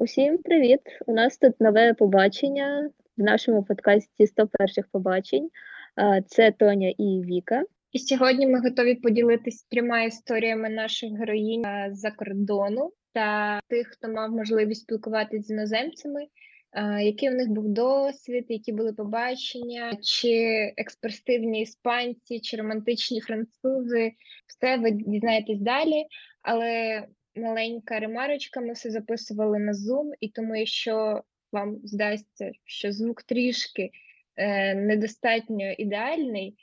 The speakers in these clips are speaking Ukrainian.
Усім привіт! У нас тут нове побачення в нашому подкасті 100 перших побачень. Це Тоня і Віка. І сьогодні ми готові поділитися трьома історіями наших героїнь з-за кордону та тих, хто мав можливість спілкуватися з іноземцями, який у них був досвід, які були побачення, чи експресивні іспанці, чи романтичні французи. Все ви дізнаєтесь далі. Але маленька ремарочка, ми все записували на Zoom, і тому, якщо вам здасться, що звук трішки е, недостатньо ідеальний.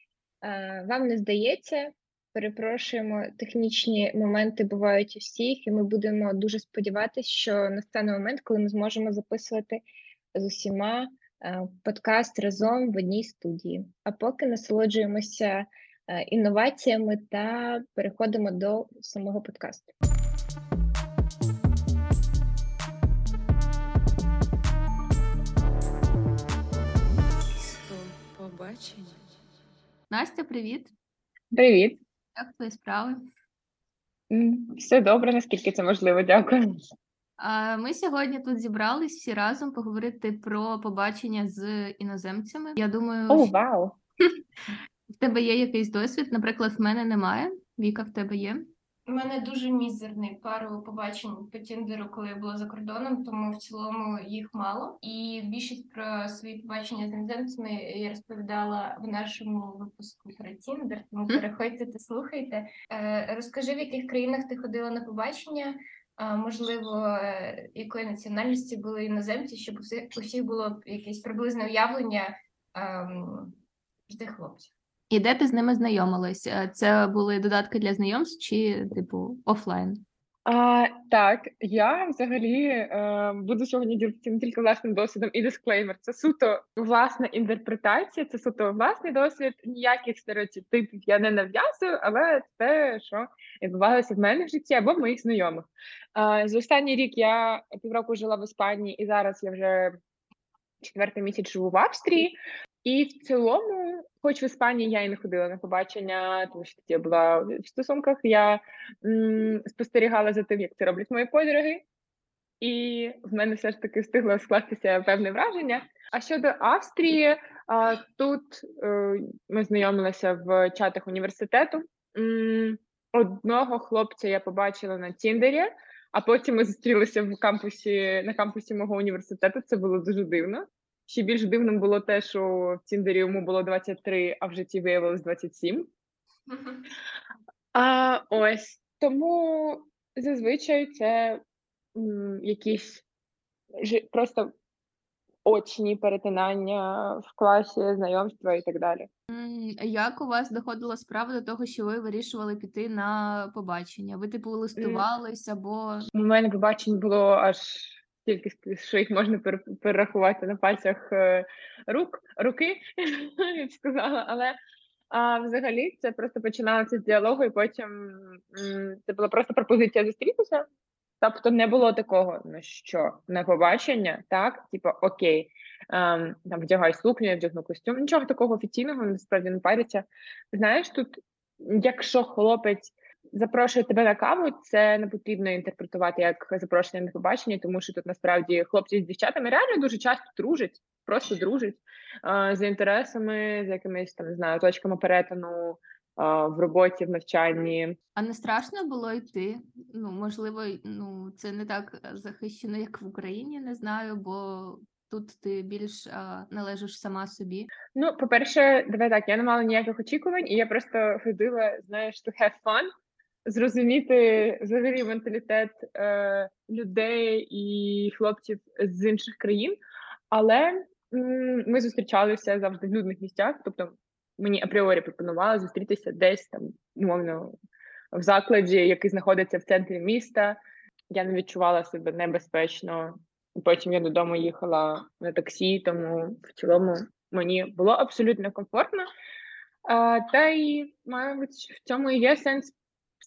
Е, Вам не здається, перепрошуємо, технічні моменти бувають у всіх, і ми будемо дуже сподіватися, що настане момент, коли ми зможемо записувати з усіма е, подкаст разом в одній студії. А поки насолоджуємося е, інноваціями та переходимо до самого подкасту. Побачень. Настя, привіт! Привіт, Як твої справи? все добре, наскільки це можливо. Дякую. Ми сьогодні тут зібрались всі разом поговорити про побачення з іноземцями. Я думаю, О, що вау! в тебе є якийсь досвід. Наприклад, в мене немає. Віка, в тебе є. У мене дуже мізерний пару побачень по Тіндеру, коли я була за кордоном, тому в цілому їх мало. І більшість про свої побачення з іноземцями я розповідала в нашому випуску про Тіндер. Тому переходьте та слухайте. Е, розкажи, в яких країнах ти ходила на побачення. Можливо, е, якої національності були іноземці, щоб у всіх, було якесь приблизне уявлення ем, цих хлопців. І де ти з ними знайомилась? Е, Це були додатки для знайомств чи, типу, офлайн? А, так, я взагалі е, буду сьогодні ділитися тільки власним досвідом і дисклеймер. Це суто власна інтерпретація, це суто власний досвід. Ніяких стереотипів я не нав'язую, але те, що відбувалося в мене в житті або в моїх знайомих. Е, за останній рік я півроку жила в Іспанії, і зараз я вже четвертий місяць живу в Австрії. І в цілому, хоч в Іспанії я і не ходила на побачення, тому що я була в стосунках, я м, спостерігала за тим, як це роблять мої подруги, і в мене все ж таки встигло скластися певне враження. А щодо Австрії, а, тут е, ми знайомилися в чатах університету. М, Одного хлопця я побачила на Тіндері, а потім ми зустрілися в кампусі на кампусі мого університету. Це було дуже дивно. Ще більш дивним було те, що в Тіндері йому було 23, а в житті виявилось 27. А, ось тому зазвичай це м, якісь жи- просто очні перетинання в класі, знайомства і так далі. М, Як у вас доходила справа до того, що ви вирішували піти на побачення? Ви, типу, листувались або У мене побачень було аж стільки, що їх можна перерахувати на пальцях е, рук, руки, я б сказала. Але а, взагалі це просто починалося з діалогу, і потім це була просто пропозиція зустрітися. Тобто не було такого, ну що на побачення, так, типу, окей, ем, там вдягай сукню, я вдягну костюм. Нічого такого офіційного насправді не париться. Знаєш, тут, якщо хлопець запрошує тебе на каву, це не потрібно інтерпретувати як запрошення на побачення, тому що тут насправді хлопці з дівчатами реально дуже часто дружать, просто дружать за інтересами, за якимись там не знаю, точками перетину в роботі, в навчанні. а не страшно було йти? Ну, можливо, ну це не так захищено, як в Україні, не знаю, бо тут ти більш а, належиш сама собі. Ну, по-перше, давай так, я не мала ніяких очікувань, і я просто ходила, знаєш, to have fun, зрозуміти взагалі менталітет е, людей і хлопців з інших країн. Але м, ми зустрічалися завжди в людних місцях. Тобто мені апріорі пропонували зустрітися десь там, умовно, в закладі, який знаходиться в центрі міста. Я не відчувала себе небезпечно. Потім я додому їхала на таксі, тому в цілому мені було абсолютно комфортно. Та й, мабуть, в цьому і є сенс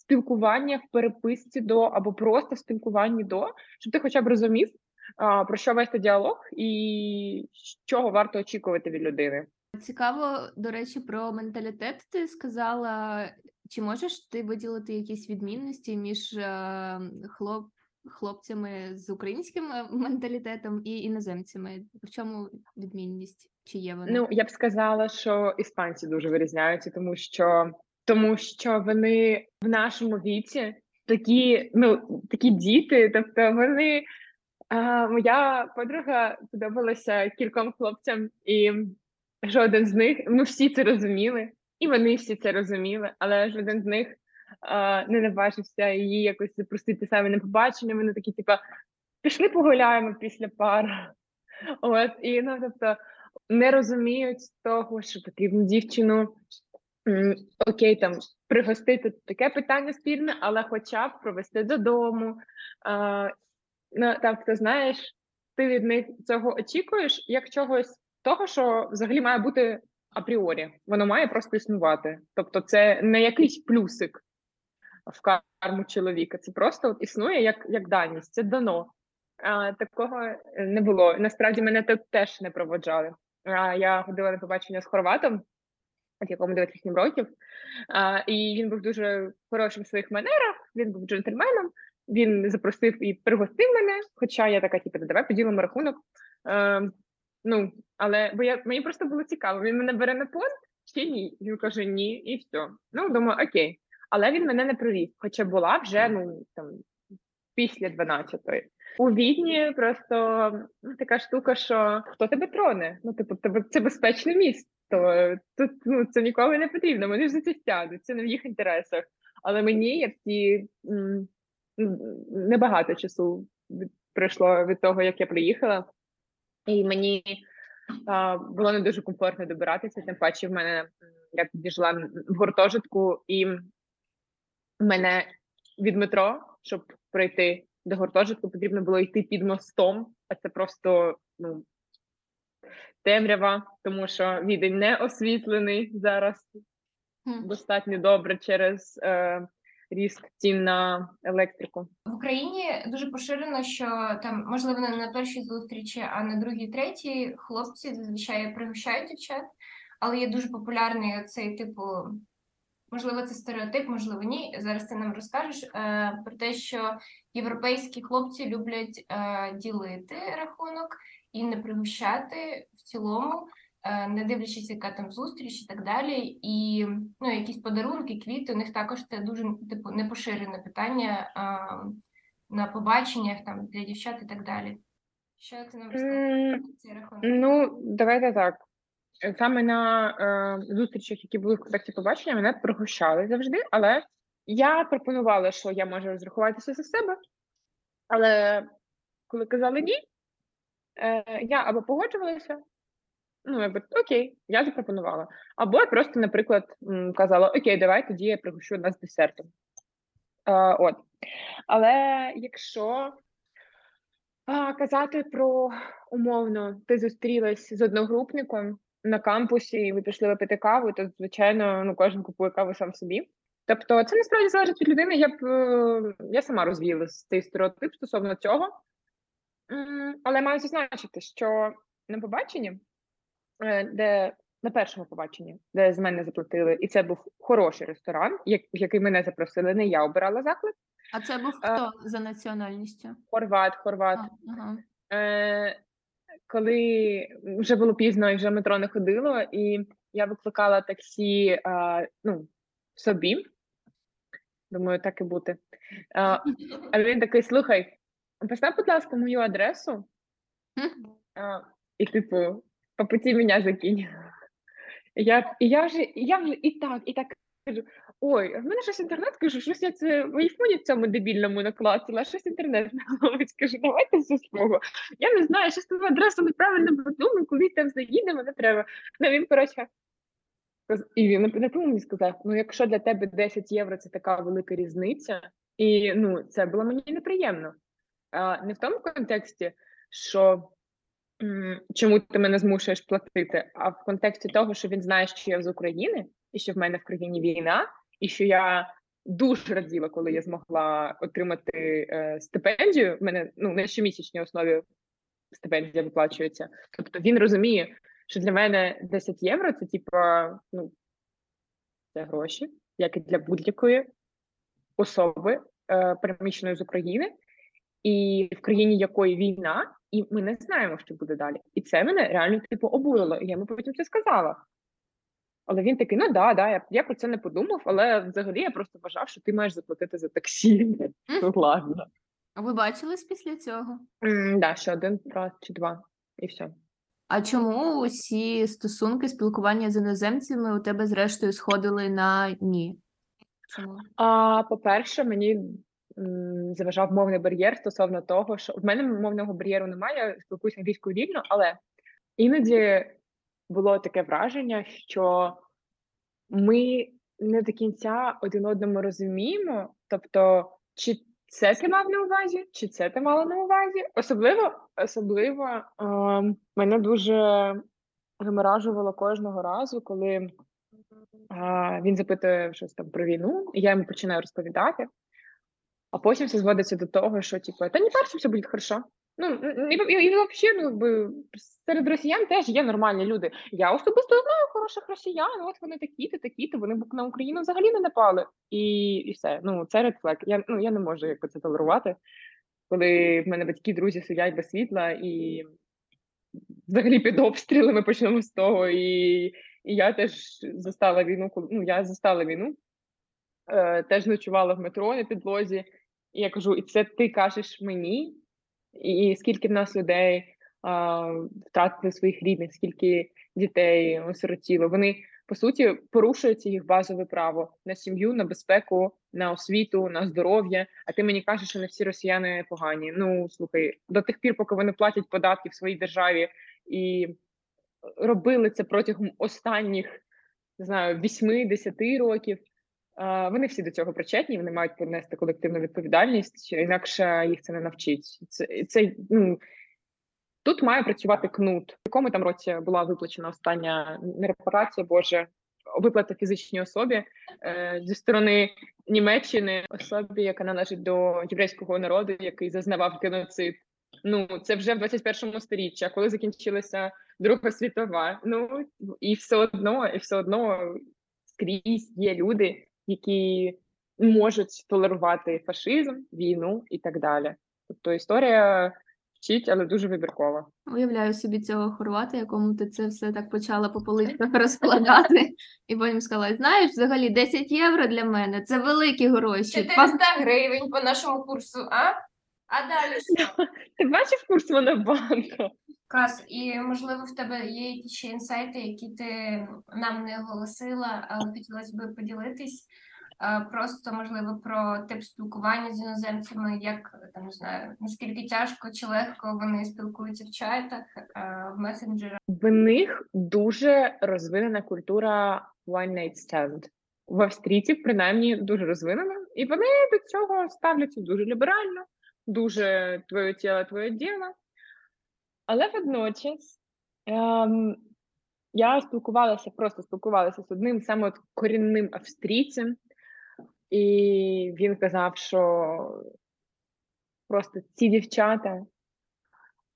спілкування в переписці до або просто в спілкуванні до, щоб ти хоча б розумів, а, про що вести діалог і чого варто очікувати від людини. Цікаво, до речі, про менталітет ти сказала. Чи можеш ти виділити якісь відмінності між е, хлоп... хлопцями з українським е, менталітетом і іноземцями? В чому відмінність? Чи є вона? Ну, я б сказала, що іспанці дуже вирізняються, тому що тому що вони в нашому віці такі, ну, такі діти, тобто вони. А, моя подруга подобалася кільком хлопцям, і жоден з них, ми всі це розуміли, і вони всі це розуміли, але жоден з них а, не наважився її якось запросити саме на побачення. Вони такі, типа, пішли погуляємо після пар. От, і ну, тобто, не розуміють того, що потрібно дівчину окей, там пригостити таке питання спільне, але хоча б провести додому. А, ну, тобто, знаєш, ти від них цього очікуєш як чогось того, що взагалі має бути апріорі. Воно має просто існувати. Тобто, це не якийсь плюсик в карму чоловіка. Це просто от існує як, як даність, це дано. А, такого не було. Насправді мене тут теж не проводжали. А, я ходила на побачення з хорватом, от якому 28 років, а, і він був дуже хорошим в своїх манерах, він був джентльменом, він запросив і пригостив мене, хоча я така, типу, давай поділимо рахунок. Е, ну, але бо я, мені просто було цікаво, він мене бере на понт чи ні? Він каже ні, і все. Ну, думаю, окей. Але він мене не провів, хоча була вже ну, там, після 12-ї. У Відні просто ну, така штука, що хто тебе троне? Ну, типу, тебе це безпечне місто. Тут ну, це ніколи не потрібно. Вони ж за це сядуть, це не в їх інтересах. Але мені, як ті небагато часу пройшло від того, як я приїхала, і мені а, було не дуже комфортно добиратися. Тим паче, в мене я тоді в гуртожитку, і мене від метро, щоб пройти до гуртожитку, потрібно було йти під мостом, а це просто ну, темрява, тому що відень не освітлений зараз достатньо добре через е, ріст цін на електрику. В Україні дуже поширено, що там можливо не на першій зустрічі, а на другій, третій хлопці зазвичай пригощають дівчат, але є дуже популярний цей типу. Можливо, це стереотип, можливо, ні. Зараз ти нам розкажеш е, про те, що європейські хлопці люблять е, ділити рахунок і не пригощати в цілому, е, не дивлячись, яка там зустріч і так далі. І ну, якісь подарунки, квіти, у них також це дуже типу непоширене питання е, на побаченнях там для дівчат і так далі. Що ти нам М, про цей рахунок? Ну, давайте так. Саме на е, зустрічах, які були в контакті побачення, мене пригощали завжди, але я пропонувала, що я можу розрахуватися за себе. Але коли казали ні, е, я або погоджувалася, ну, якби окей, я запропонувала. Або я просто, наприклад, казала: Окей, давай тоді я пригощу нас десертом. Е, от. Але якщо казати про умовно, ти зустрілась з одногрупником на кампусі, і ви пішли випити каву, то звичайно, ну кожен купує каву сам собі. Тобто, це насправді залежить від людини. Я б е, я сама розвіяла цей стереотип стосовно цього. Але маю зазначити, що на побаченні, е, де на першому побаченні, де з мене заплатили, і це був хороший ресторан, як- в який мене запросили, не я обирала заклад. А це був Е, хто за національністю? Хорват, хорват. А, ага. Е, коли вже було пізно і вже метро не ходило, і я викликала таксі е, ну, собі. Думаю, так і бути. Е, а він такий: слухай, постав, будь ласка, мою адресу, е, і, типу, по путі мене закинь. І Я, і я вже, і я вже і так, і так кажу: ой, в мене щось інтернет кажу, щось я це в айфоні цьому дебільному наклацала, щось інтернет не ловить. Кажу, давайте все свого. Я не знаю, щось твою адресу неправильно продумав, коли там заїдемо, не треба. Ну він, коротше, і він на мені сказав: ну, якщо для тебе 10 євро це така велика різниця, і ну, це було мені неприємно. Не в тому контексті, що чому ти мене змушуєш платити, а в контексті того, що він знає, що я з України, і що в мене в країні війна, і що я дуже раділа, коли я змогла отримати е, стипендію. В мене ну на щомісячній основі стипендія виплачується. Тобто він розуміє, що для мене 10 євро це типа, ну це гроші, як і для будь-якої особи, е, переміщеної з України. І в країні якої війна, і ми не знаємо, що буде далі. І це мене реально типу обурило. І я йому потім це сказала. Але він такий: ну да, да, я, я про це не подумав, але взагалі я просто вважав, що ти маєш заплатити за таксі. Ну, ладно. А Ви бачились після цього? Да, ще один раз чи два, і все. А чому усі стосунки, спілкування з іноземцями у тебе зрештою сходили на ні? Чому? А по-перше, мені заважав мовний бар'єр стосовно того, що в мене мовного бар'єру немає, я спілкуюся англійською вільно, але іноді було таке враження, що ми не до кінця один одному розуміємо. Тобто, чи це ти мав на увазі, чи це ти мала на увазі? Особливо, особливо ем, мене дуже виморажувало кожного разу, коли а, він запитує щось там про війну, і я йому починаю розповідати, а потім все зводиться до того, що типу, та не перше все буде хорошо. Ну, і, і, і взагалі, ну, якби, серед росіян теж є нормальні люди. Я особисто знаю хороших росіян, от вони такі-то, такі-то, вони б на Україну взагалі не напали. І, і все. Ну, це flag. Я, ну, я не можу якби це толерувати, коли в мене батьки, друзі сидять без світла і взагалі під обстрілами почнемо з того. І, і я теж застала війну, коли ну, я застала війну, е, теж ночувала в метро на підлозі. І я кажу, і це ти кажеш мені, і скільки в нас людей а, втратили своїх рідних, скільки дітей осиротіло. Вони по суті порушують їх базове право на сім'ю, на безпеку, на освіту, на здоров'я. А ти мені кажеш, що не всі росіяни погані. Ну слухай, до тих пір, поки вони платять податки в своїй державі і робили це протягом останніх не знаю 8-10 років. Вони всі до цього причетні, вони мають понести колективну відповідальність, інакше їх це не навчить. Це, це ну, тут має працювати кнут. В якому там році була виплачена остання не репарація, боже, виплата фізичній особі е, зі сторони Німеччини, особі, яка належить до єврейського народу, який зазнавав геноцид. Ну, це вже в 21 сторіччі, коли закінчилася Друга світова. Ну і все одно, і все одно скрізь є люди, які можуть толерувати фашизм, війну і так далі. Тобто історія вчить, але дуже вибіркова. Уявляю собі цього хорвата, якому ти це все так почала по поличках розкладати, і потім сказала: знаєш, взагалі 10 євро для мене це великі гроші. Па- 400 гривень по нашому курсу, а? А далі що? Ти бачив курс Монобанку? Кас, і можливо в тебе є якісь ще інсайти, які ти нам не оголосила, але хотілося б поділитись. Просто можливо про тип спілкування з іноземцями, як там не знаю, наскільки тяжко чи легко вони спілкуються в чатах, в месенджерах. В них дуже розвинена культура one night stand. В австрійців, принаймні, дуже розвинена, і вони до цього ставляться дуже ліберально, дуже твоє тіло, твоє діло. Але водночас ем, я спілкувалася, просто спілкувалася з одним саме корінним австрійцем, і він казав, що просто ці дівчата,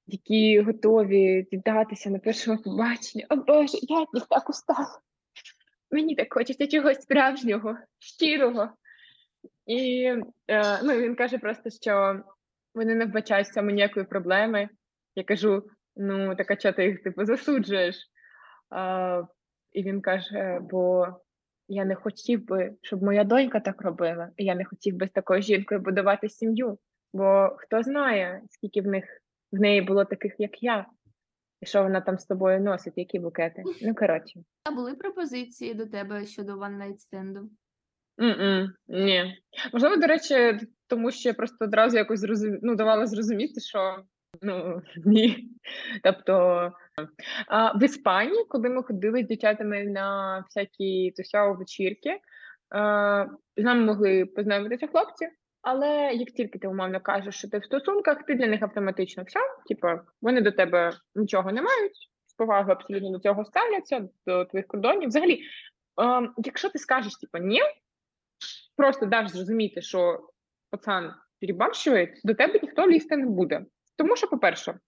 які готові віддатися на першому побаченні. О Боже, я них так устала. Мені так хочеться чогось справжнього, щирого. І е, ну, він каже просто, що вони не вбачають в цьому ніякої проблеми. Я кажу: ну, так а чого ти їх типу засуджуєш? А, і він каже: бо я не хотів би, щоб моя донька так робила, і я не хотів би з такою жінкою будувати сім'ю. Бо хто знає, скільки в них в неї було таких, як я, і що вона там з тобою носить, які букети. Ну, коротше. А були пропозиції до тебе щодо one night стенду? М-м, ні. Можливо, до речі, тому що я просто одразу якось зрозум... ну, давала зрозуміти, що ну ні. Тобто а, в Іспанії, коли ми ходили з дівчатами на всякі тусяо вечірки, з нами могли познайомитися хлопці, але як тільки ти умовно кажеш, що ти в стосунках, ти для них автоматично все, типу, вони до тебе нічого не мають, з повагою абсолютно до цього ставляться, до твоїх кордонів. Взагалі, а, якщо ти скажеш, типу, ні, просто даш зрозуміти, що пацан перебарщує, до тебе ніхто лізти не буде. Тому що, по-перше,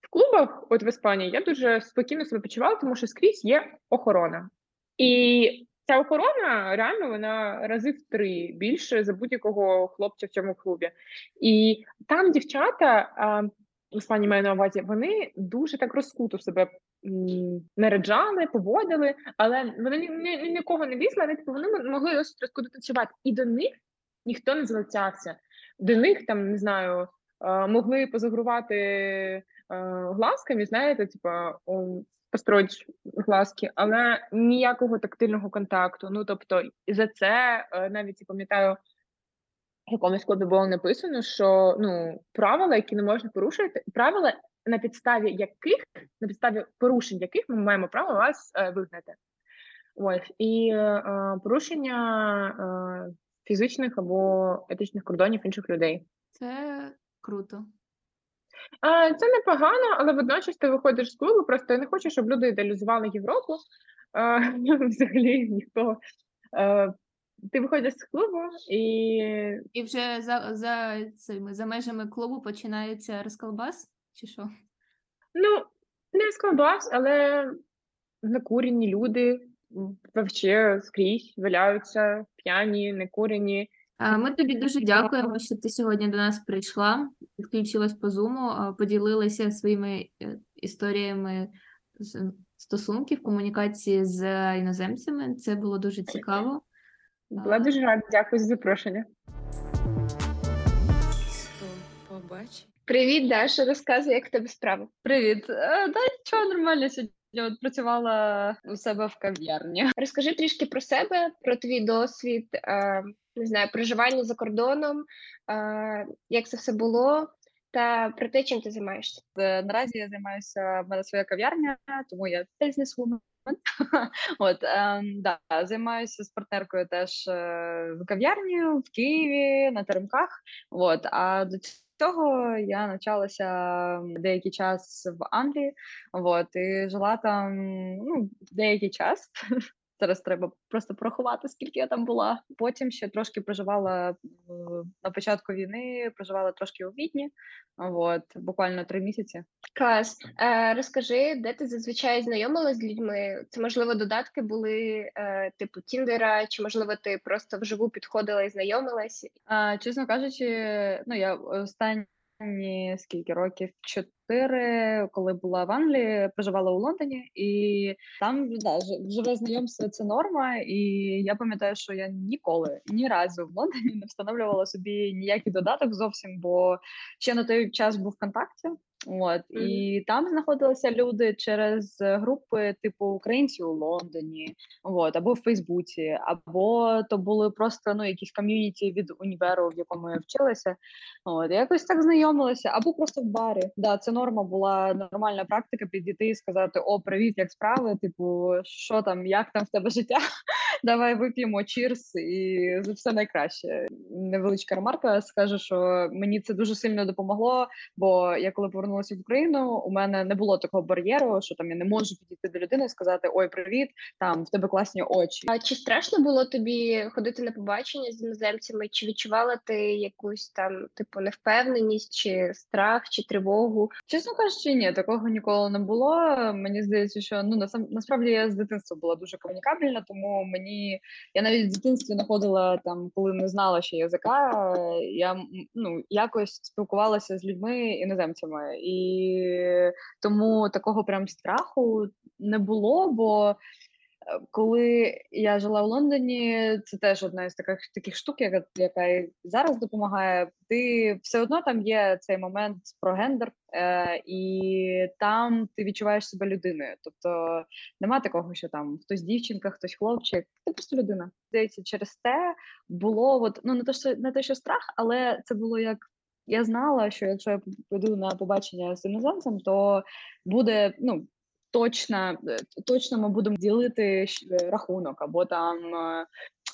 в клубах, от в Іспанії, я дуже спокійно себе почувала, тому що скрізь є охорона. І ця охорона реально вона рази в три більше за будь-якого хлопця в цьому клубі. І там дівчата, Іспанії маю на увазі, вони дуже так розкуто себе наряджали, поводили, але вони ні, ні, ні- нікого не лізли, але типу, вони могли розкуто танцювати. І до них ніхто не залицявся. До них там, не знаю, е, могли позагрувати е, глазками, знаєте, типа построїть глазки, але ніякого тактильного контакту. Ну тобто, за це е, навіть пам'ятаю, якомусь клубі було написано, що ну правила, які не можна порушувати, правила, на підставі яких на підставі порушень яких ми маємо право вас е, вигнати. Ось і е, порушення е, фізичних або етичних кордонів інших людей. Це круто. А, Це непогано, але водночас ти виходиш з клубу. Просто я не хочу, щоб люди ідеалізували Європу. А, Взагалі ніхто. Е, Ти виходиш з клубу і І вже за, за цими за межами клубу починається розколбас, чи що? ну не складбас, але накурені люди вообще скрізь валяються, п'яні, некурені. Ми тобі дуже дякуємо, що ти сьогодні до нас прийшла, підключилась по а, поділилася своїми е, історіями стосунків, комунікації з іноземцями. Це було дуже цікаво. Була дуже рада. Дякую за запрошення. Побач. Привіт, Даша, розказуй, як в тебе справи. Привіт. Е, Та нічого нормально сьогодні. От працювала у себе в кав'ярні. Розкажи трішки про себе, про твій досвід, е, не знаю, проживання за кордоном, е, як це все було, та про те, чим ти займаєшся. Е, Наразі я займаюся в мене своя кав'ярня, тому я бізнес-вумен. От ем, да, займаюся з партнеркою теж е, в кав'ярні в Києві на теремках. От а до цього я навчалася деякий час в Англії. От і жила там ну, деякий час. Зараз треба просто порахувати, скільки я там була. Потім ще трошки проживала е, на початку війни, проживала трошки у Відні. От буквально три місяці. Клас. Е, розкажи, де ти зазвичай знайомилась з людьми? Це, можливо, додатки були е, типу Тіндера, чи, можливо, ти просто вживу підходила і знайомилась? А, чесно кажучи, ну я останні скільки років чотири, коли була в Англії, проживала у Лондоні, і там да, живе знайомство це норма. І я пам'ятаю, що я ніколи ні разу в Лондоні не встановлювала собі ніякий додаток зовсім, бо ще на той час був ВКонтакті. От і там знаходилися люди через групи типу українці у Лондоні, от, або в Фейсбуці, або то були просто ну якісь ком'юніті від універу, в якому я вчилася. От якось так знайомилася, або просто в барі. Да, це норма була нормальна практика підійти і сказати: О, привіт, як справи? Типу, що там, як там в тебе життя? Давай вип'ємо чірс і за все найкраще. Невеличка ремарка скажу, що мені це дуже сильно допомогло. Бо я коли повернулася в Україну, у мене не було такого бар'єру, що там я не можу підійти до людини і сказати Ой, привіт, там в тебе класні очі. А чи страшно було тобі ходити на побачення з іноземцями? Чи відчувала ти якусь там типу невпевненість, чи страх, чи тривогу? Чесно кажучи, ні, такого ніколи не було. Мені здається, що ну насправді я з дитинства була дуже комунікабельна, тому мені я навіть в дитинстві знаходила там, коли не знала ще язика, я ну якось спілкувалася з людьми іноземцями, і тому такого прям страху не було. Бо коли я жила в Лондоні, це теж одна із таких таких штук, яка, яка і зараз допомагає. Ти все одно там є цей момент про гендер, е, і там ти відчуваєш себе людиною. Тобто нема такого, що там хтось дівчинка, хтось хлопчик, ти просто людина. Здається, через те було от ну не те, що не те, що страх, але це було як. Я знала, що якщо я піду на побачення з іноземцем, то буде ну точно, е, точно ми будемо ділити рахунок, або там е,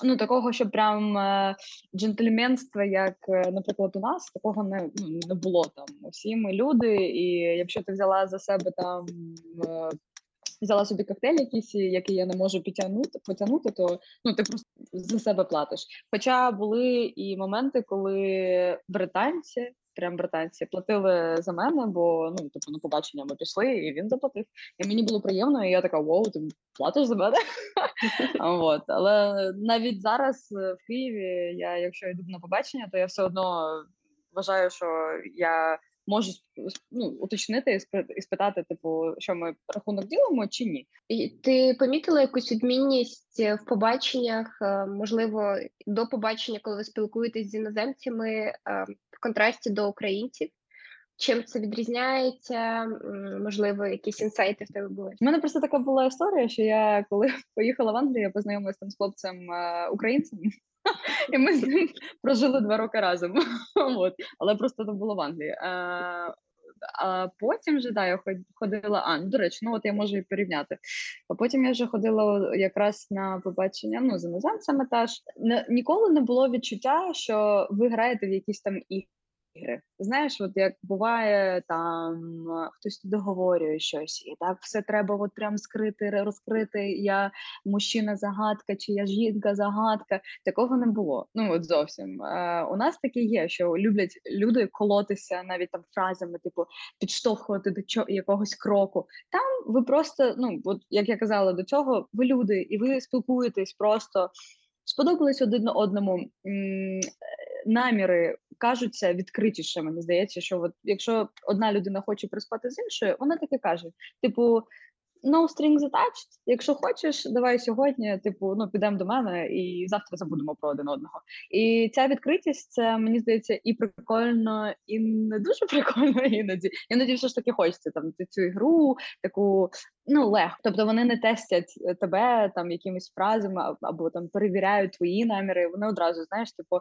ну такого, що прям е, джентльменства, як, наприклад, у нас, такого не, ну, не було там. Всі ми люди, і якщо ти взяла за себе там. Взяла собі коктейль якийсь, який я не можу підтягнути, потягнути, то ну ти просто за себе платиш. Хоча були і моменти, коли британці прям британці, платили за мене, бо ну типу на побачення ми пішли, і він заплатив. І мені було приємно, і я така: Вау, ти платиш за мене? От. Але навіть зараз е, в Києві, я якщо йду на побачення, то я все одно вважаю, що я можу ну, уточнити і спи- спитати, типу, що ми рахунок ділимо чи ні. І Ти помітила якусь відмінність е, в побаченнях, е, можливо, до побачення, коли ви спілкуєтесь з іноземцями е, в контрасті до українців? Чим це відрізняється? Можливо, якісь інсайти в тебе були? У мене просто така була історія, що я коли поїхала в Англію, я познайомилася там з хлопцем українцем, і ми з ним прожили два роки разом. От. Але просто це було в Англії. А, а потім вже да, я ходила. А, ну, до речі, ну от я можу і порівняти. А потім я вже ходила якраз на побачення ну, з іноземцями теж. Ніколи не було відчуття, що ви граєте в якісь там ігри. Знаєш, от як буває там е, хтось договорює щось, і так все треба от прям скрити, розкрити. Я мужчина загадка, чи я жінка загадка. Такого не було. Ну от зовсім. Е, у нас таке є, що люблять люди колотися навіть там фразами, типу підштовхувати до чо- якогось кроку. Там ви просто, ну от як я казала до цього, ви люди, і ви спілкуєтесь просто. Сподобались один одному м, е, наміри кажуться відкритіше. Мені здається, що от якщо одна людина хоче приспати з іншою, вона таке каже: типу, no strings attached, Якщо хочеш, давай сьогодні, типу, ну підемо до мене і завтра забудемо про один одного. І ця відкритість, це мені здається, і прикольно, і не дуже прикольно іноді. Іноді все ж таки хочеться там цю ігру, таку ну легко. Тобто вони не тестять е, тебе там якимись фразами або там перевіряють твої наміри. Вони одразу знаєш, типу.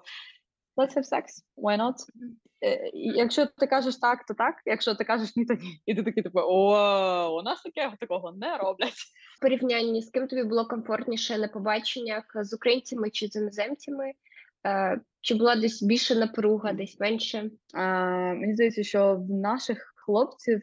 Let's have sex, why not? Е, Якщо ти кажеш так, то так. Якщо ти кажеш ні, то ні. І ти такий, типу, о, у нас таке такого не роблять. В порівнянні з ким тобі було комфортніше на побаченнях з українцями чи з іноземцями? Е, Чи була десь більше напруга, десь менше? А, мені здається, що в наших хлопців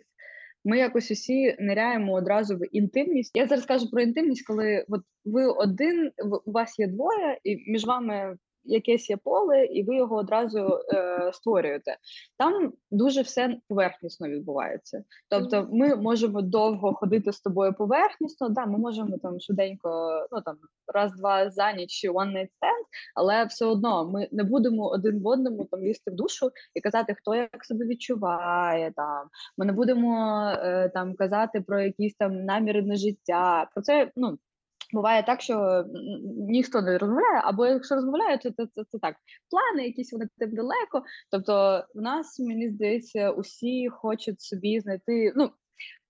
ми якось усі ниряємо одразу в інтимність. Я зараз кажу про інтимність, коли от ви один, у вас є двоє, і між вами якесь є поле, і ви його одразу е, створюєте. Там дуже все поверхнісно відбувається. Тобто, ми можемо довго ходити з тобою поверхнісно. Да, ми можемо там швиденько, ну там раз-два за ніч one night stand, але все одно ми не будемо один в одному там лізти в душу і казати, хто як себе відчуває. Там ми не будемо е, там казати про якісь там наміри на життя. Про це ну. Буває так, що ніхто не розмовляє, або якщо розмовляє, то це, це, це так. Плани, якісь вони тим далеко. Тобто, в нас, мені здається, усі хочуть собі знайти. Ну,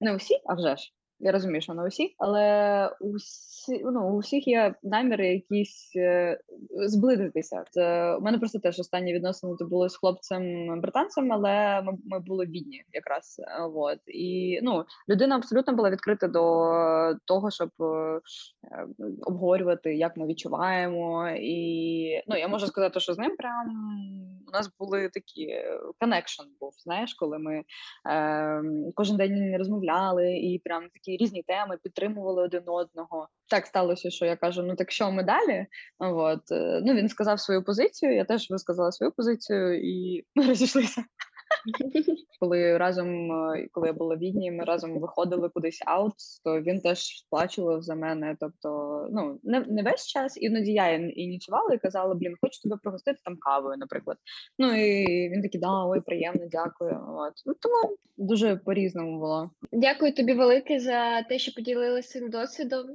не усі, а вже ж. Я розумію, що не усі, але усі, ну, у всіх є наміри якісь е, зблизитися. Це у мене просто теж останні відносини це були з хлопцем британцем, але ми, ми були в Відні якраз. е, От і ну людина абсолютно була відкрита до того, щоб е, е, обговорювати, як ми відчуваємо. І ну я можу сказати, що з ним прям нас були такі connection був. Знаєш, коли ми е, кожен день розмовляли і прям такі різні теми підтримували один одного. Так сталося, що я кажу: ну так що ми далі? От е, ну він сказав свою позицію, я теж висказала свою позицію, і ми розійшлися. Коли разом, е, коли я була в Відні, ми разом виходили кудись out, то він теж сплачував за мене. Тобто, ну не, не весь час, іноді я ініціювала і казала, блін, хочу тебе пригостити там кавою, наприклад. Ну і він такий, да, ой, приємно, дякую. От ну тому дуже по-різному було. Дякую тобі велике за те, що поділилися своїм досвідом.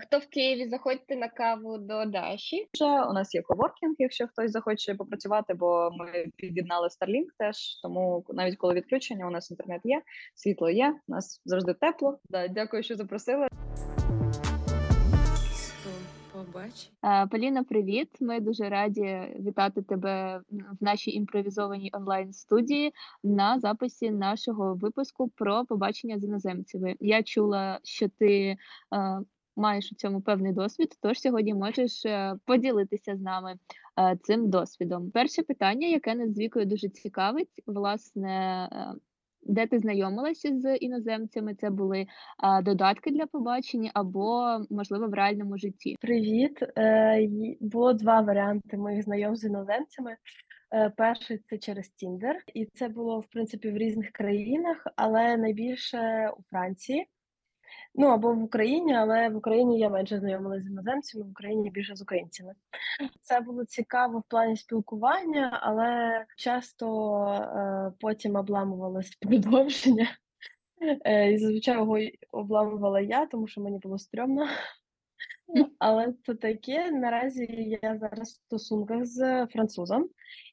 Хто в Києві, заходьте на каву до Даші. Вже у нас є коворкінг, якщо хтось захоче попрацювати, бо ми під'єднали Starlink теж. Тому навіть коли відключення, у нас інтернет є, світло є, у нас завжди тепло. Да, дякую, що запросили. Побач. Е, Поліна, привіт! Ми дуже раді вітати тебе в нашій імпровізованій онлайн студії на записі нашого випуску про побачення з іноземцями. Я чула, що ти е, маєш у цьому певний досвід, тож сьогодні можеш е, поділитися з нами е, цим досвідом. Перше питання, яке нас з вікою дуже цікавить, власне. е, Де ти знайомилася з іноземцями? Це були додатки для побачення або, можливо, в реальному житті. Привіт. Було два варіанти моїх знайом з іноземцями. Перший це через Tinder, і це було в принципі в різних країнах, але найбільше у Франції. Ну або в Україні, але в Україні я менше знайомилася з іноземцями, в Україні більше з українцями. Це було цікаво в плані спілкування, але часто е, потім обламувалось продовження. Е, і зазвичай його обламувала я, тому що мені було стрьомно. Але це таке. Наразі я зараз в стосунках з французом,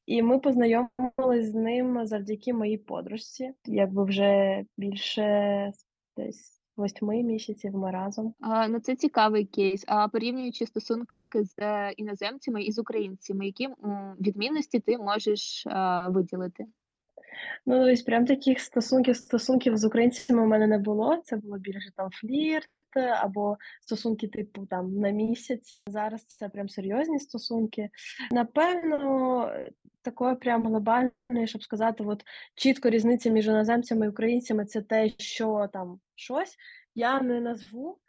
і ми познайомились з ним завдяки моїй подружці. Якби вже більше десь восьми місяців ми разом. А, ну це цікавий кейс. А порівнюючи стосунки з е, іноземцями і з українцями, які відмінності ти можеш а, виділити? Ну, ось прям таких стосунків стосунків з українцями у мене не було. Це було більше там флірт або стосунки, типу там на місяць. Зараз це прям серйозні стосунки. Напевно, такої прям глобальної, щоб сказати, от чітко різниця між іноземцями і українцями це те, що там щось. Я не назву,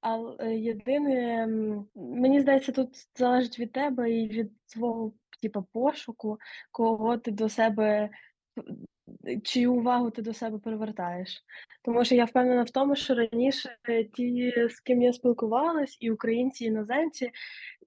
але єдине, мені здається, тут залежить від тебе і від свого типу, пошуку, кого ти до себе чию увагу ти до себе привертаєш. Тому що я впевнена в тому, що раніше ті, з ким я спілкувалась, і українці, і іноземці,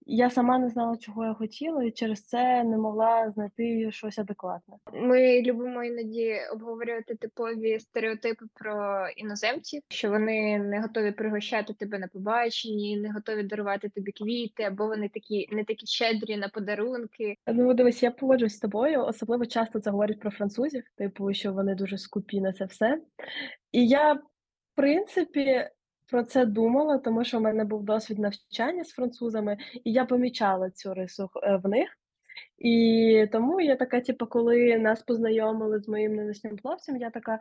я сама не знала, чого я хотіла, і через це не могла знайти щось адекватне. Ми любимо іноді обговорювати типові стереотипи про іноземців, що вони не готові пригощати тебе на побаченні, не готові дарувати тобі квіти, або вони такі не такі щедрі на подарунки. Ну, дивись, я погоджуюсь з тобою, особливо часто це говорять про французів, типу, що вони дуже скупі на це все. І я, в принципі, про це думала, тому що в мене був досвід навчання з французами, і я помічала цю рису е, в них. І тому я така, типу, коли нас познайомили з моїм нинішнім хлопцем, я така: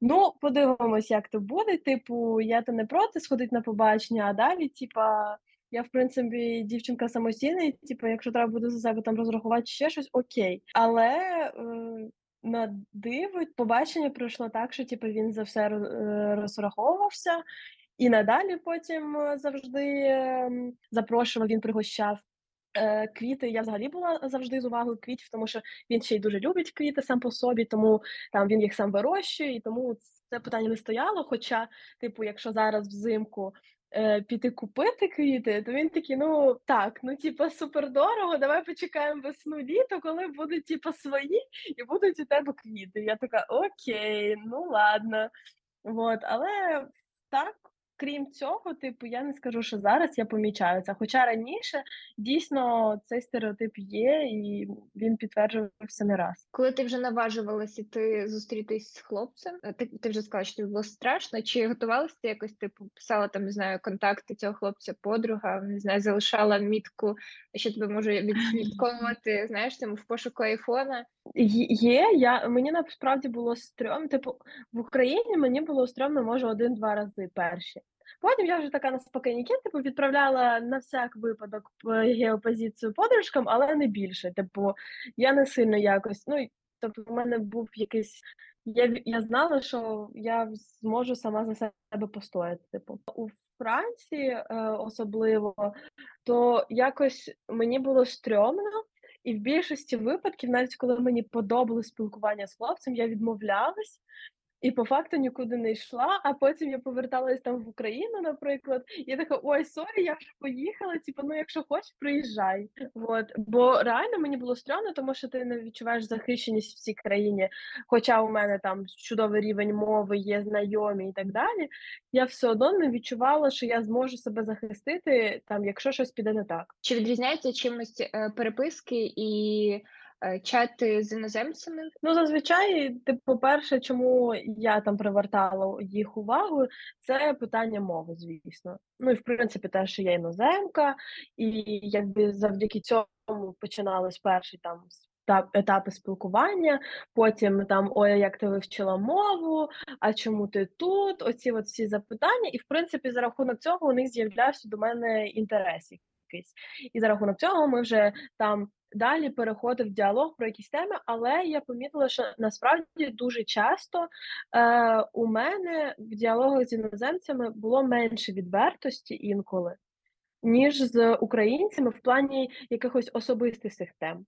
ну, подивимось, як то буде. Типу, я то не проти сходити на побачення, а далі, типа, я, в принципі, дівчинка самостійна, і, типу, якщо треба буде за себе там розрахувати ще щось, окей. Але е, на диво побачення пройшло так, що типу, він за все е, розраховувався. І надалі потім е, завжди ем, запрошував, він пригощав. Е, Квіти я взагалі була завжди з увагою квітів, тому що він ще й дуже любить квіти сам по собі, тому там він їх сам вирощує, і тому це питання не стояло. Хоча, типу, якщо зараз взимку е, піти купити квіти, то він такий, ну так, ну типа супер дорого, давай почекаємо весну літо, коли будуть типа свої і будуть у тебе квіти. Я така, окей, ну ладно. Вот, але так, крім цього, типу, я не скажу, що зараз я помічаю це. Хоча раніше дійсно цей стереотип є, і він підтверджувався не раз. Коли ти вже наважувалася ти зустрітись з хлопцем, е, ти, ти вже сказала, що тобі було страшно. Чи готувалася ти якось, типу, писала там, не знаю, контакти цього хлопця, подруга, не знаю, залишала мітку, що тебе може відслідковувати, знаєш, там в пошуку айфона. Є, є, я мені насправді було стрьомно. Типу, в Україні мені було стрьомно, може, один-два рази перші. Потім я вже така на спокійніки, типу, відправляла на всяк випадок геопозицію подружкам, але не більше. Типу, я не сильно якось. Ну, тобто, в мене був якийсь. Я, я знала, що я зможу сама за себе постояти. Типу, у Франції е, особливо, то якось мені було стрьомно. І в більшості випадків, навіть коли мені подобалось спілкування з хлопцем, я відмовлялась і по факту нікуди не йшла. А потім я поверталась там в Україну, наприклад, і така: ой, sorry, я вже поїхала. Типу, ну якщо хочеш, приїжджай. От бо реально мені було стрьомно, тому що ти не відчуваєш захищеність в цій країні. Хоча у мене там чудовий рівень мови, є знайомі і так далі. Я все одно не відчувала, що я зможу себе захистити, там, якщо щось піде не так. Чи відрізняються чимось е, переписки і чати з іноземцями? Ну, зазвичай, типу, по-перше, чому я там привертала їх увагу, це питання мови, звісно. Ну і в принципі, те, що я іноземка, і якби завдяки цьому починались перші там ста- етапи спілкування. Потім там ой, як ти вивчила мову, а чому ти тут? Оці от всі запитання, і в принципі, за рахунок цього у них з'являвся до мене інтерес якийсь. І за рахунок цього ми вже там далі переходив діалог про якісь теми, але я помітила, що насправді дуже часто е, у мене в діалогах з іноземцями було менше відвертості інколи, ніж з українцями в плані якихось особистих тем.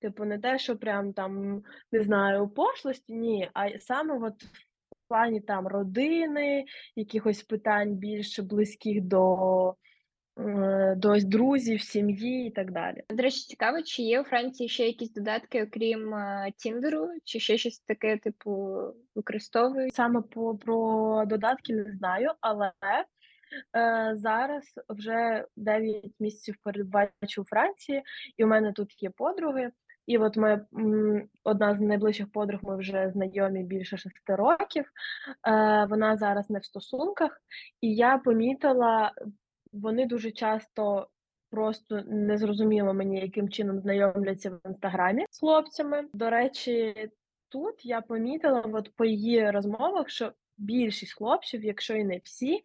Типу, не те, що прям там, не знаю, пошлості, ні, а саме от в плані там родини, якихось питань більш близьких до, до друзів, сім'ї і так далі. До речі, цікаво, чи є у Франції ще якісь додатки, окрім е, Тіндеру, чи ще щось таке, типу, використовують? Саме по про додатки не знаю, але е, зараз вже 9 місяців передбачу у Франції, і у мене тут є подруги. І от ми одна з найближчих подруг, ми вже знайомі більше шести років. Е, вона зараз не в стосунках, і я помітила, вони дуже часто просто не зрозуміло мені, яким чином знайомляться в інстаграмі з хлопцями. До речі, тут я помітила, от по її розмовах, що більшість хлопців, якщо і не всі,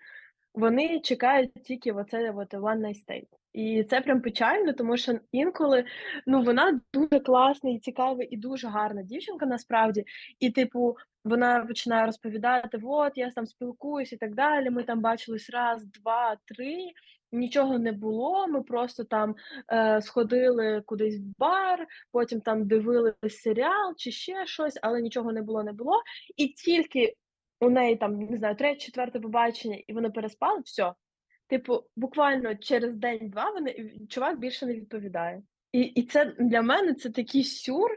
вони чекають тільки оце от one night stay. І це прям печально, тому що інколи ну вона дуже класна і цікава, і дуже гарна дівчинка насправді. І, типу, вона починає розповідати: от я там спілкуюсь і так далі. Ми там бачились раз, два, три. Нічого не було. Ми просто там е, сходили кудись в бар, потім там дивились серіал чи ще щось, але нічого не було, не було. І тільки у неї там не знаю, третє, четверте побачення, і вони переспали, все. Типу, буквально через день-два вони чувак більше не відповідає. І, і це для мене це такий сюр.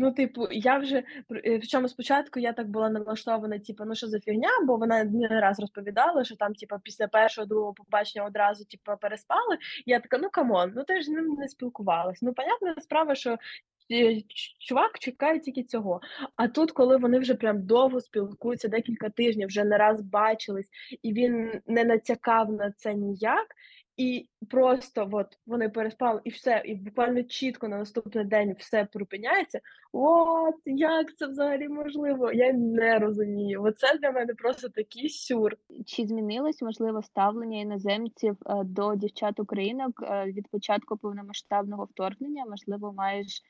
Ну, типу, я вже пр- е, причому спочатку я так була налаштована, типу, ну що за фігня, бо вона не раз розповідала, що там, типу, після першого другого побачення одразу типу, переспали. Я така, ну come on, ну ти ж з ним не спілкувалась. Ну, понятна справа, що е, чувак чекає тільки цього. А тут, коли вони вже прям довго спілкуються, декілька тижнів, вже не раз бачились, і він не натякав на це ніяк. І просто от вони переспали, і все, і буквально чітко на наступний день все припиняється. От як це взагалі можливо? Я не розумію. Оце для мене просто такий сюр. Чи змінилось можливо ставлення іноземців е, до дівчат українок е, від початку повномасштабного вторгнення? Можливо, маєш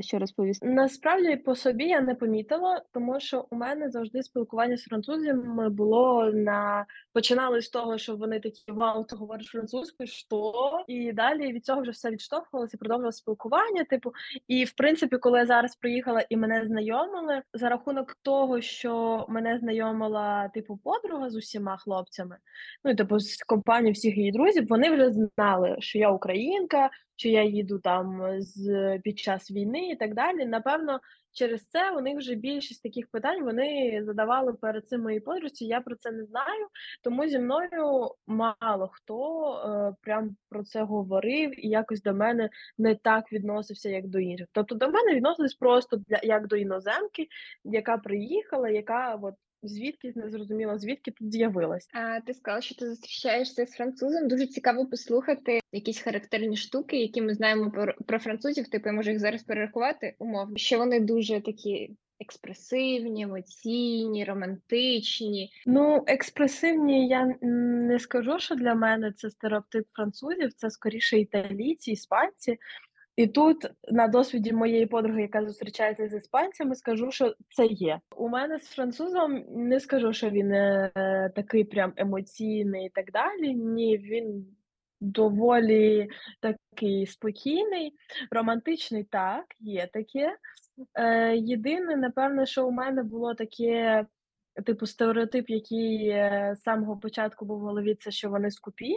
що розповісти? Насправді по собі я не помітила, тому що у мене завжди спілкування з французами було на починали з того, що вони такі вау, ти говориш французькою, що і далі від цього вже все відштовхувалося, продовжувало спілкування. Типу, і в принципі, коли я зараз приїхала і мене знайомили, за рахунок того, що мене знайомила типу подруга з усіма хлопцями, ну і типу з компанією всіх її друзів, вони вже знали, що я українка, що я їду там з під час війни і так далі. Напевно, через це у них вже більшість таких питань вони задавали перед цим моїй подружці. Я про це не знаю, тому зі мною мало хто е, прям про це говорив і якось до мене не так відносився, як до інших. Тобто до мене відносились просто для як до іноземки, яка приїхала, яка от звідки не зрозуміла, звідки тут з'явилась. А ти сказала, що ти зустрічаєшся з французом. Дуже цікаво послухати якісь характерні штуки, які ми знаємо про, про французів. Типу, я можу їх зараз перерахувати умовно. Що вони дуже такі експресивні, емоційні, романтичні. Ну, експресивні я не скажу, що для мене це стереотип французів, це скоріше італійці, іспанці. І тут на досвіді моєї подруги, яка зустрічається з іспанцями, скажу, що це є. У мене з французом не скажу, що він е, такий прям емоційний і так далі. Ні, він доволі такий спокійний, романтичний, так, є таке. Е, єдине, напевно, що у мене було таке, типу, стереотип, який е, з самого початку був в голові, це що вони скупі.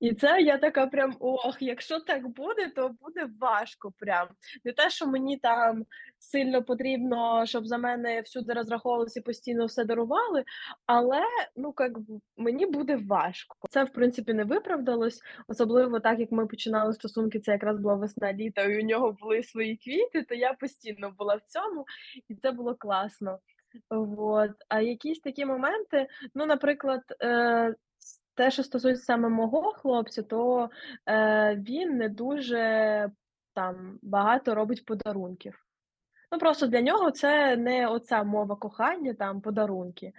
І це я така прям ох, якщо так буде, то буде важко прям. Не те, що мені там сильно потрібно, щоб за мене всюди розраховувалися і постійно все дарували, але ну як мені буде важко. Це в принципі не виправдалось, особливо так як ми починали стосунки, це якраз була весна літа, і у нього були свої квіти, то я постійно була в цьому, і це було класно. Вот. А якісь такі моменти, ну, наприклад, е, те, що стосується саме мого хлопця, то е, він не дуже там багато робить подарунків. Ну, просто для нього це не оця мова кохання, там подарунки.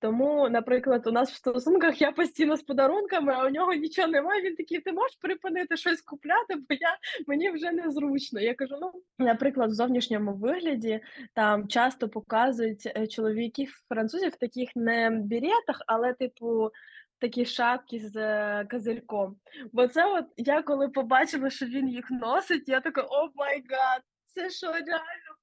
Тому, наприклад, у нас в стосунках я постійно з подарунками, а у нього нічого немає. Він такий, ти можеш припинити щось купляти, бо я мені вже незручно. Я кажу: ну, наприклад, в зовнішньому вигляді там часто показують е, чоловіків французів в таких не беретах, але типу. Такі шапки з е, козирьком. Бо це от я коли побачила, що він їх носить, я така, oh my god, Це що реально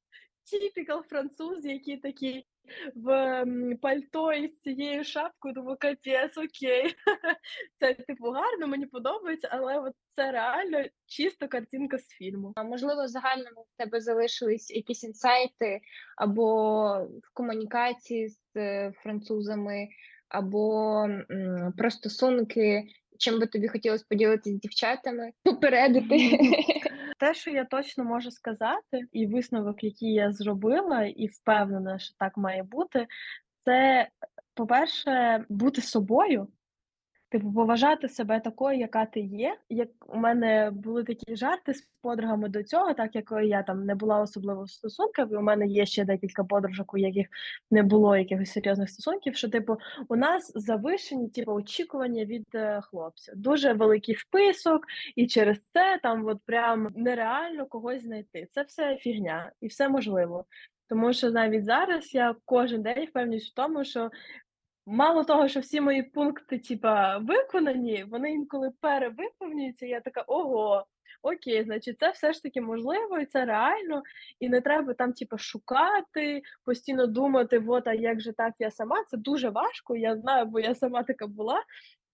типікал француз, які такі в пальто із цією шапкою, думаю, капець, окей. Це типу гарно, мені подобається, але от це реально чисто картинка з фільму. А можливо, в загальному в тебе залишились якісь інсайти або в комунікації з е, французами, або про стосунки, чим би тобі хотілося поділитися з дівчатами, попередити. Те, що я точно можу сказати, і висновок, який я зробила, і впевнена, що так має бути, це, по-перше, бути собою. Типу, поважати себе такою, яка ти є. Як у мене були такі жарти з подругами до цього, так як я там не була особливо в стосунках, і у мене є ще декілька подружок, у яких не було якихось серйозних стосунків. Що, типу, у нас завишені, типу, очікування від е, хлопця. Дуже великий вписок, і через це там от прям нереально когось знайти. Це все фігня, і все можливо. Тому що навіть зараз я кожен день впевнююсь в тому, що Мало того, що всі мої пункти, типа, виконані, вони інколи перевиповнюються. Я така, ого, окей, значить, це все ж таки можливо, і це реально, і не треба там, типа, шукати, постійно думати, от, а як же так я сама. Це дуже важко. Я знаю, бо я сама така була.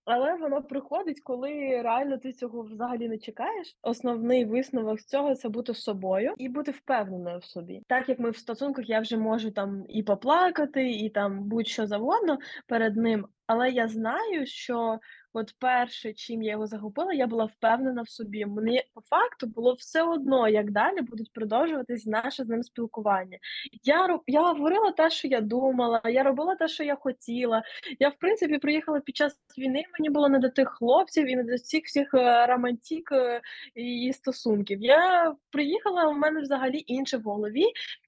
Але воно приходить, коли реально ти цього взагалі не чекаєш. Основний висновок з цього це бути собою і бути впевненою в собі. Так як ми в стосунках, я вже можу там і поплакати, і там будь-що завгодно перед ним. Але я знаю, що от перше, чим я його загубила, я була впевнена в собі. Мені по факту було все одно, як далі будуть продовжуватись наше з ним спілкування. Я я говорила те, що я думала, я робила те, що я хотіла. Я, в принципі, приїхала під час війни. Мені було не до тих хлопців і не до цих всіх е, романтик е, і стосунків. Я приїхала, у мене взагалі інше в голові,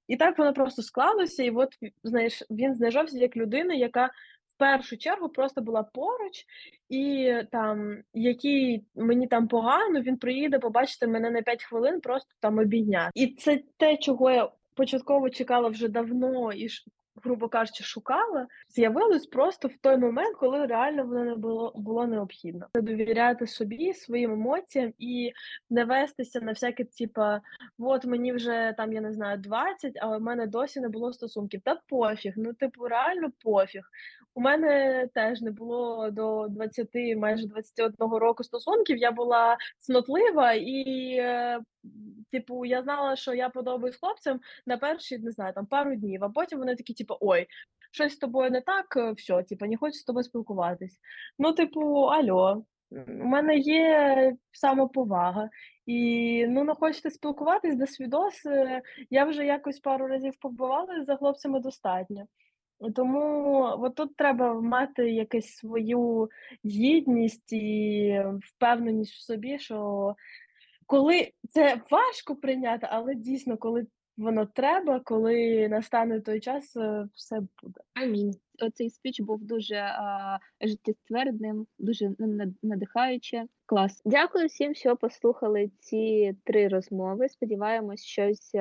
і так воно просто склалося. І от знаєш, він знайшовся як людина, яка першу чергу просто була поруч, і там, який мені там погано, він приїде побачити мене на 5 хвилин, просто там обійняти. І це те, чого я початково чекала вже давно і грубо кажучи, шукала, з'явилось просто в той момент, коли реально воно не було було необхідно. Це довіряти собі, своїм емоціям і не вестися на всяке, типа, от мені вже там, я не знаю, 20, а в мене досі не було стосунків. Та пофіг, ну типу, реально пофіг. У мене теж не було до 20, майже 21 року стосунків. Я була цнотлива і, е, типу, я знала, що я подобаюсь хлопцям на перші, не знаю, там пару днів, а потім вони такі, типу, ой, щось з тобою не так, е, все, типу, не хочу з тобою спілкуватись. Ну, типу, альо, у мене є самоповага. І ну, не хочете спілкуватись до свідос. е, Я вже якось пару разів побувала за хлопцями достатньо. Тому от тут треба мати якусь свою гідність і впевненість в собі, що коли це важко прийняти, але дійсно, коли воно треба, коли настане той час, е, все буде. Амінь. Оцей спіч був дуже а, життєствердним, дуже на- на- надихаюче. Клас. Дякую всім, що послухали ці три розмови. Сподіваємось, щось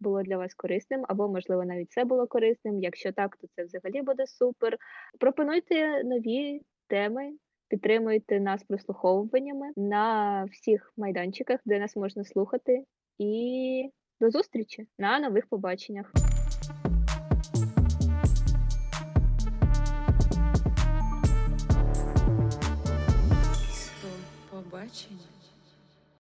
було для вас корисним, або, можливо, навіть це було корисним. Якщо так, то це взагалі буде супер. Пропонуйте нові теми. Підтримуйте нас прослуховуваннями на всіх майданчиках, де нас можна слухати. І до зустрічі на нових побаченнях. Сто побачень.